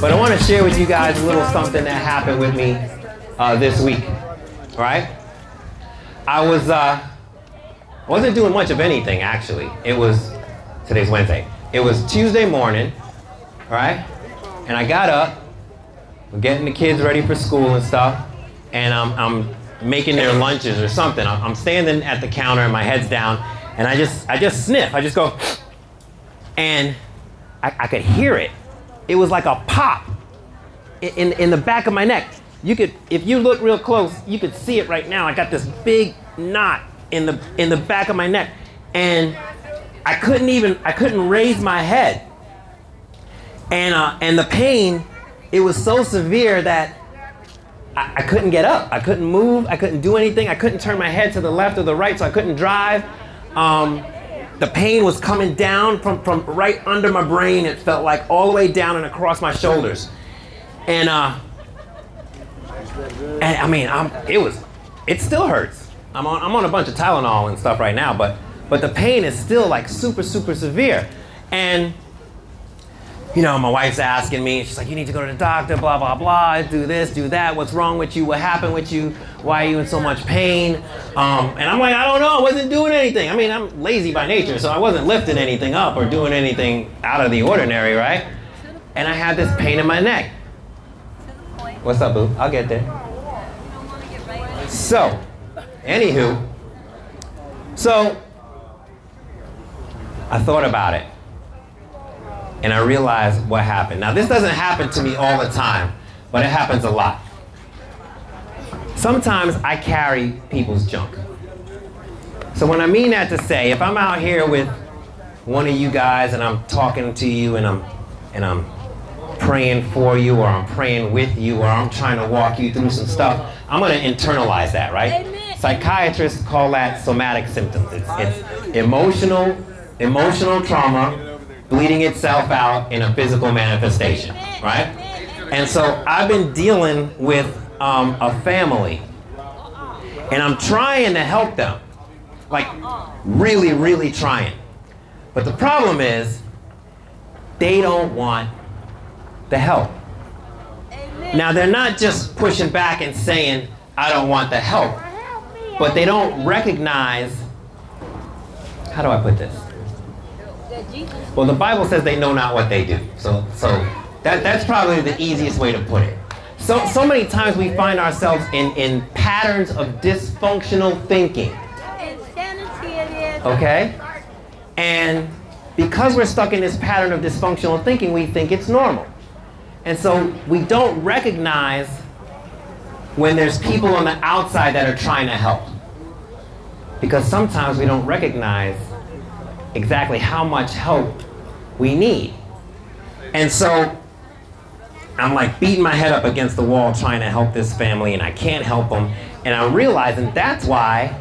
But I want to share with you guys a little something that happened with me uh, this week. All right? I was uh, wasn't doing much of anything actually. It was today's Wednesday. It was Tuesday morning, all right? And I got up, getting the kids ready for school and stuff, and I'm, I'm making their lunches or something. I'm, I'm standing at the counter and my head's down, and I just I just sniff. I just go, and I, I could hear it. It was like a pop in, in, the back of my neck. You could, if you look real close, you could see it right now. I got this big knot in the in the back of my neck, and I couldn't even I couldn't raise my head. And uh, and the pain, it was so severe that I, I couldn't get up. I couldn't move. I couldn't do anything. I couldn't turn my head to the left or the right, so I couldn't drive. Um, the pain was coming down from, from right under my brain. It felt like all the way down and across my shoulders. And uh, and I mean, I'm, it was, it still hurts. I'm on, I'm on a bunch of Tylenol and stuff right now, but, but the pain is still like super, super severe. And, you know, my wife's asking me, she's like, you need to go to the doctor, blah, blah, blah, do this, do that. What's wrong with you? What happened with you? Why are you in so much pain? Um, and I'm like, I don't know. I wasn't doing anything. I mean, I'm lazy by nature, so I wasn't lifting anything up or doing anything out of the ordinary, right? And I had this pain in my neck. What's up, boo? I'll get there. So, anywho, so I thought about it and I realized what happened. Now, this doesn't happen to me all the time, but it happens a lot. Sometimes I carry people's junk. So, when I mean that to say, if I'm out here with one of you guys and I'm talking to you and I'm and I'm praying for you or I'm praying with you or I'm trying to walk you through some stuff, I'm going to internalize that, right? Amen. Psychiatrists call that somatic symptoms. It's, it's emotional, emotional trauma bleeding itself out in a physical manifestation, right? And so I've been dealing with um, a family, and I'm trying to help them, like really, really trying. But the problem is, they don't want the help. Now, they're not just pushing back and saying, I don't want the help, but they don't recognize. How do I put this? Well, the Bible says they know not what they do. So, so that, that's probably the easiest way to put it. So, so many times we find ourselves in, in patterns of dysfunctional thinking. Okay? And because we're stuck in this pattern of dysfunctional thinking, we think it's normal. And so we don't recognize when there's people on the outside that are trying to help. Because sometimes we don't recognize exactly how much help we need. And so I'm like beating my head up against the wall trying to help this family, and I can't help them. And I'm realizing that's why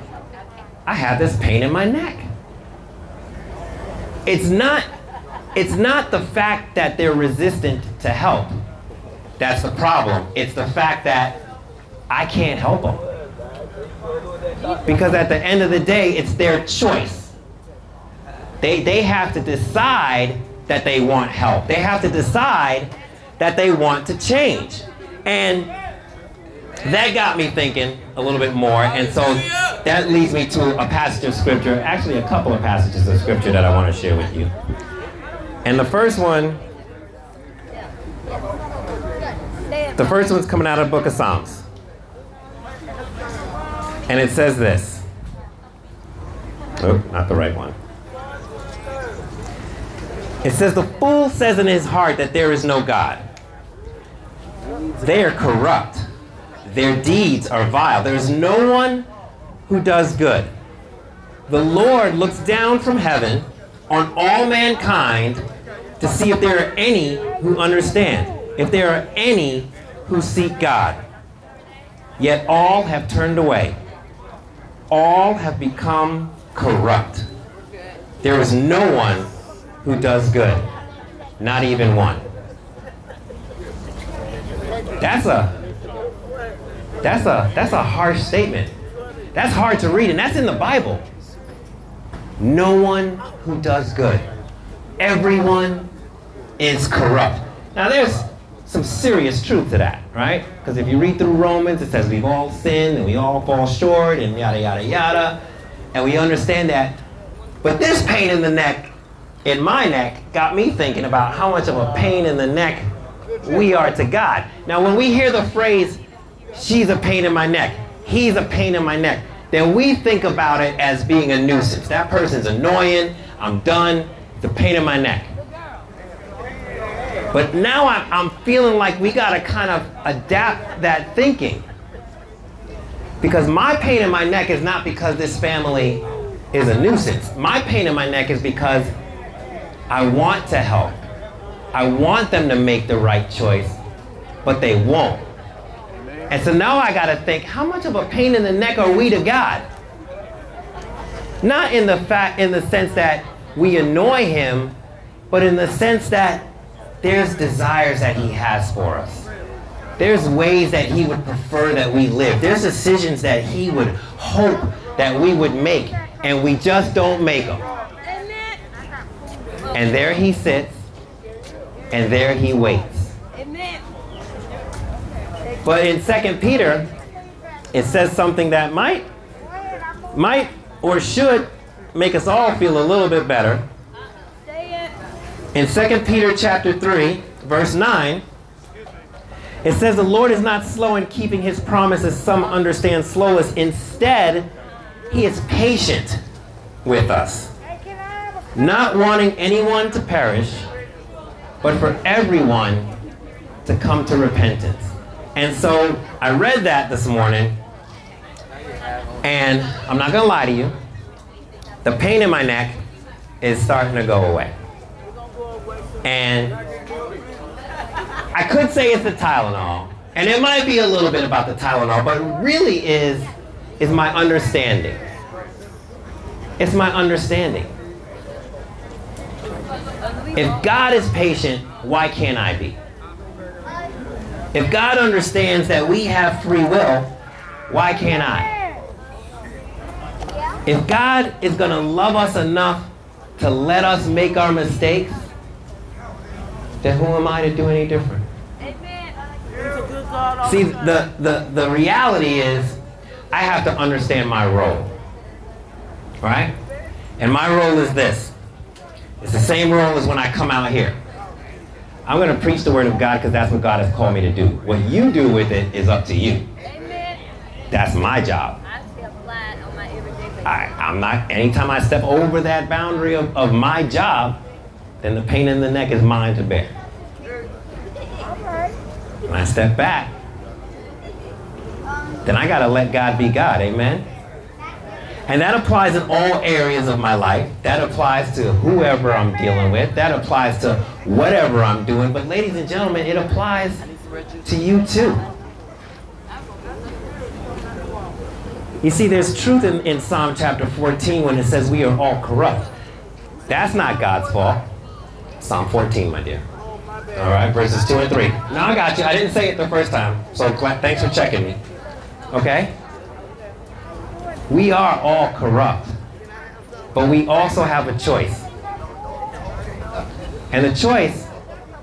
I have this pain in my neck. It's not it's not the fact that they're resistant to help. That's the problem. It's the fact that I can't help them. Because at the end of the day, it's their choice. They, they have to decide that they want help. They have to decide that they want to change. And that got me thinking a little bit more. And so that leads me to a passage of scripture, actually, a couple of passages of scripture that I want to share with you. And the first one, the first one's coming out of the book of Psalms. And it says this. Oh, not the right one. It says, The fool says in his heart that there is no God. They are corrupt. Their deeds are vile. There is no one who does good. The Lord looks down from heaven on all mankind to see if there are any who understand, if there are any who seek God. Yet all have turned away. All have become corrupt. There is no one who does good, not even one. That's a that's a that's a harsh statement. That's hard to read, and that's in the Bible. No one who does good. Everyone is corrupt. Now there's some serious truth to that, right? Because if you read through Romans, it says we've all sinned and we all fall short and yada, yada, yada. And we understand that. But this pain in the neck, in my neck, got me thinking about how much of a pain in the neck we are to God. Now, when we hear the phrase, she's a pain in my neck, he's a pain in my neck, then we think about it as being a nuisance. That person's annoying, I'm done, a pain in my neck. But now I'm, I'm feeling like we got to kind of adapt that thinking. Because my pain in my neck is not because this family is a nuisance. My pain in my neck is because I want to help. I want them to make the right choice, but they won't. And so now I got to think, how much of a pain in the neck are we to God? Not in the fact in the sense that we annoy him, but in the sense that there's desires that he has for us. There's ways that he would prefer that we live. There's decisions that he would hope that we would make, and we just don't make them. And there he sits, and there he waits. Amen. But in 2 Peter, it says something that might, might or should make us all feel a little bit better. In 2 Peter chapter 3, verse 9, it says the Lord is not slow in keeping his promise as some understand slowness. Instead, he is patient with us, not wanting anyone to perish, but for everyone to come to repentance. And so I read that this morning, and I'm not to lie to you, the pain in my neck is starting to go away. And I could say it's the Tylenol, and it might be a little bit about the Tylenol, but really is is my understanding. It's my understanding. If God is patient, why can't I be? If God understands that we have free will, why can't I? If God is going to love us enough to let us make our mistakes, then who am I to do any different? See, the, the, the reality is, I have to understand my role. Right? And my role is this it's the same role as when I come out here. I'm going to preach the word of God because that's what God has called me to do. What you do with it is up to you. Amen. That's my job. I step light on my everyday. I, I'm not, anytime I step over that boundary of, of my job, then the pain in the neck is mine to bear. When I step back, then I got to let God be God. Amen? And that applies in all areas of my life. That applies to whoever I'm dealing with. That applies to whatever I'm doing. But, ladies and gentlemen, it applies to you too. You see, there's truth in, in Psalm chapter 14 when it says we are all corrupt. That's not God's fault. Psalm 14, my dear. All right, verses 2 and 3. Now I got you. I didn't say it the first time, so thanks for checking me. Okay? We are all corrupt, but we also have a choice. And the choice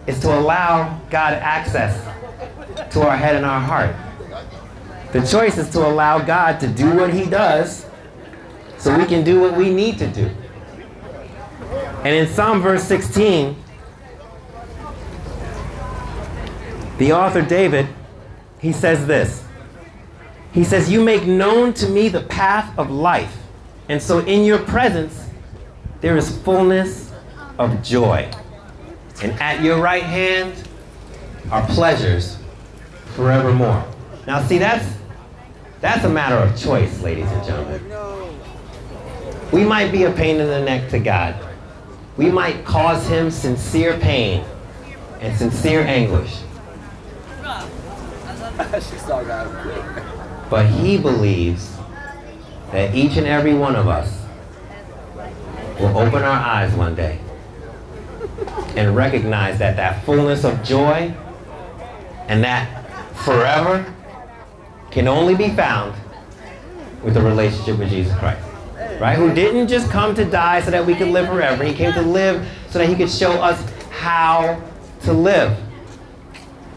is to allow God access to our head and our heart. The choice is to allow God to do what He does so we can do what we need to do. And in Psalm verse 16, the author David, he says this. He says, You make known to me the path of life. And so in your presence, there is fullness of joy. And at your right hand are pleasures forevermore. Now, see, that's that's a matter of choice, ladies and gentlemen. We might be a pain in the neck to God. We might cause him sincere pain and sincere anguish. But he believes that each and every one of us will open our eyes one day and recognize that that fullness of joy and that forever can only be found with a relationship with Jesus Christ. Right? Who didn't just come to die so that we could live forever. He came to live so that he could show us how to live.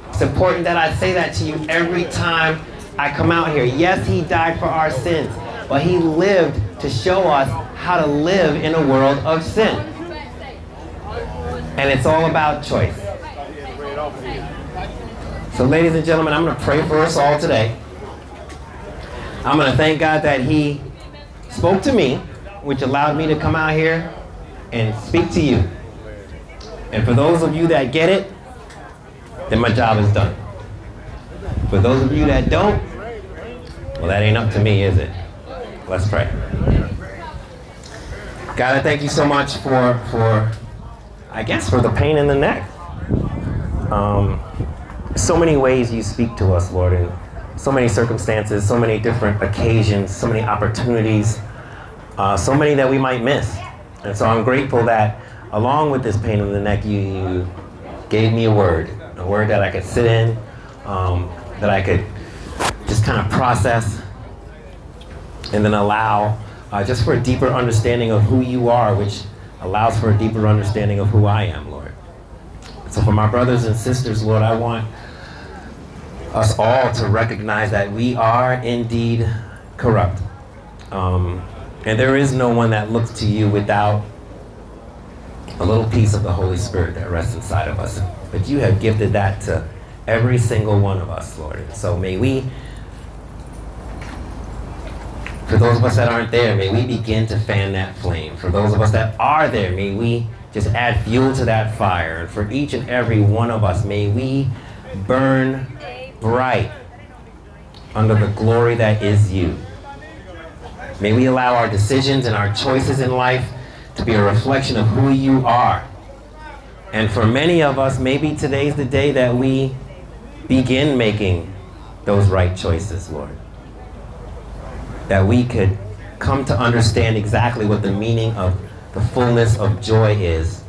It's important that I say that to you every time I come out here. Yes, He died for our sins, but He lived to show us how to live in a world of sin. And it's all about choice. So, ladies and gentlemen, I'm going to pray for us all today. I'm going to thank God that He spoke to me, which allowed me to come out here and speak to you. And for those of you that get it, then my job is done. For those of you that don't, well, that ain't up to me, is it? Let's pray. God, I thank you so much for, for I guess, for the pain in the neck. Um, so many ways you speak to us, Lord, in so many circumstances, so many different occasions, so many opportunities, uh, so many that we might miss. And so I'm grateful that along with this pain in the neck, you, you gave me a word, a word that I could sit in, um, that I could kind of process, and then allow uh, just for a deeper understanding of who you are, which allows for a deeper understanding of who I am, Lord. So for my brothers and sisters, Lord, I want us all to recognize that we are indeed corrupt. Um, and there is no one that looks to you without a little piece of the Holy Spirit that rests inside of us. But you have gifted that to every single one of us, Lord. And so may we, for those of us that aren't there, may we begin to fan that flame. For those of us that are there, may we just add fuel to that fire. And for each and every one of us, may we burn bright under the glory that is you. May we allow our decisions and our choices in life to be a reflection of who you are. And for many of us, maybe today's the day that we begin making those right choices, Lord. That we could come to understand exactly what the meaning of the fullness of joy is.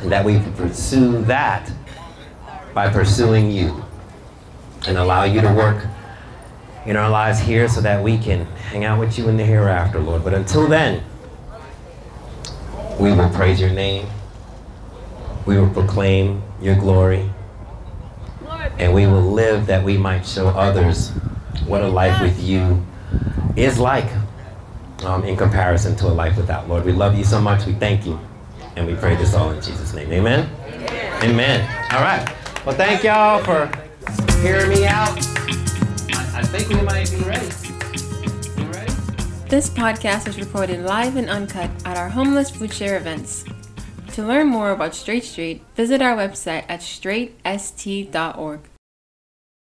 And that we pursue that by pursuing you and allow you to work in our lives here so that we can hang out with you in the hereafter, Lord. But until then, we will praise your name. We will proclaim your glory. And we will live that we might show others what a life with you is like um, in comparison to a life without. Lord, we love you so much. We thank you. And we pray this all in Jesus' name. Amen. Amen. Amen. All right. Well, thank y'all for hearing me out. I, I think we might be ready. You ready? This podcast is recorded live and uncut at our homeless food share events. To learn more about Straight Street, visit our website at straightst.org.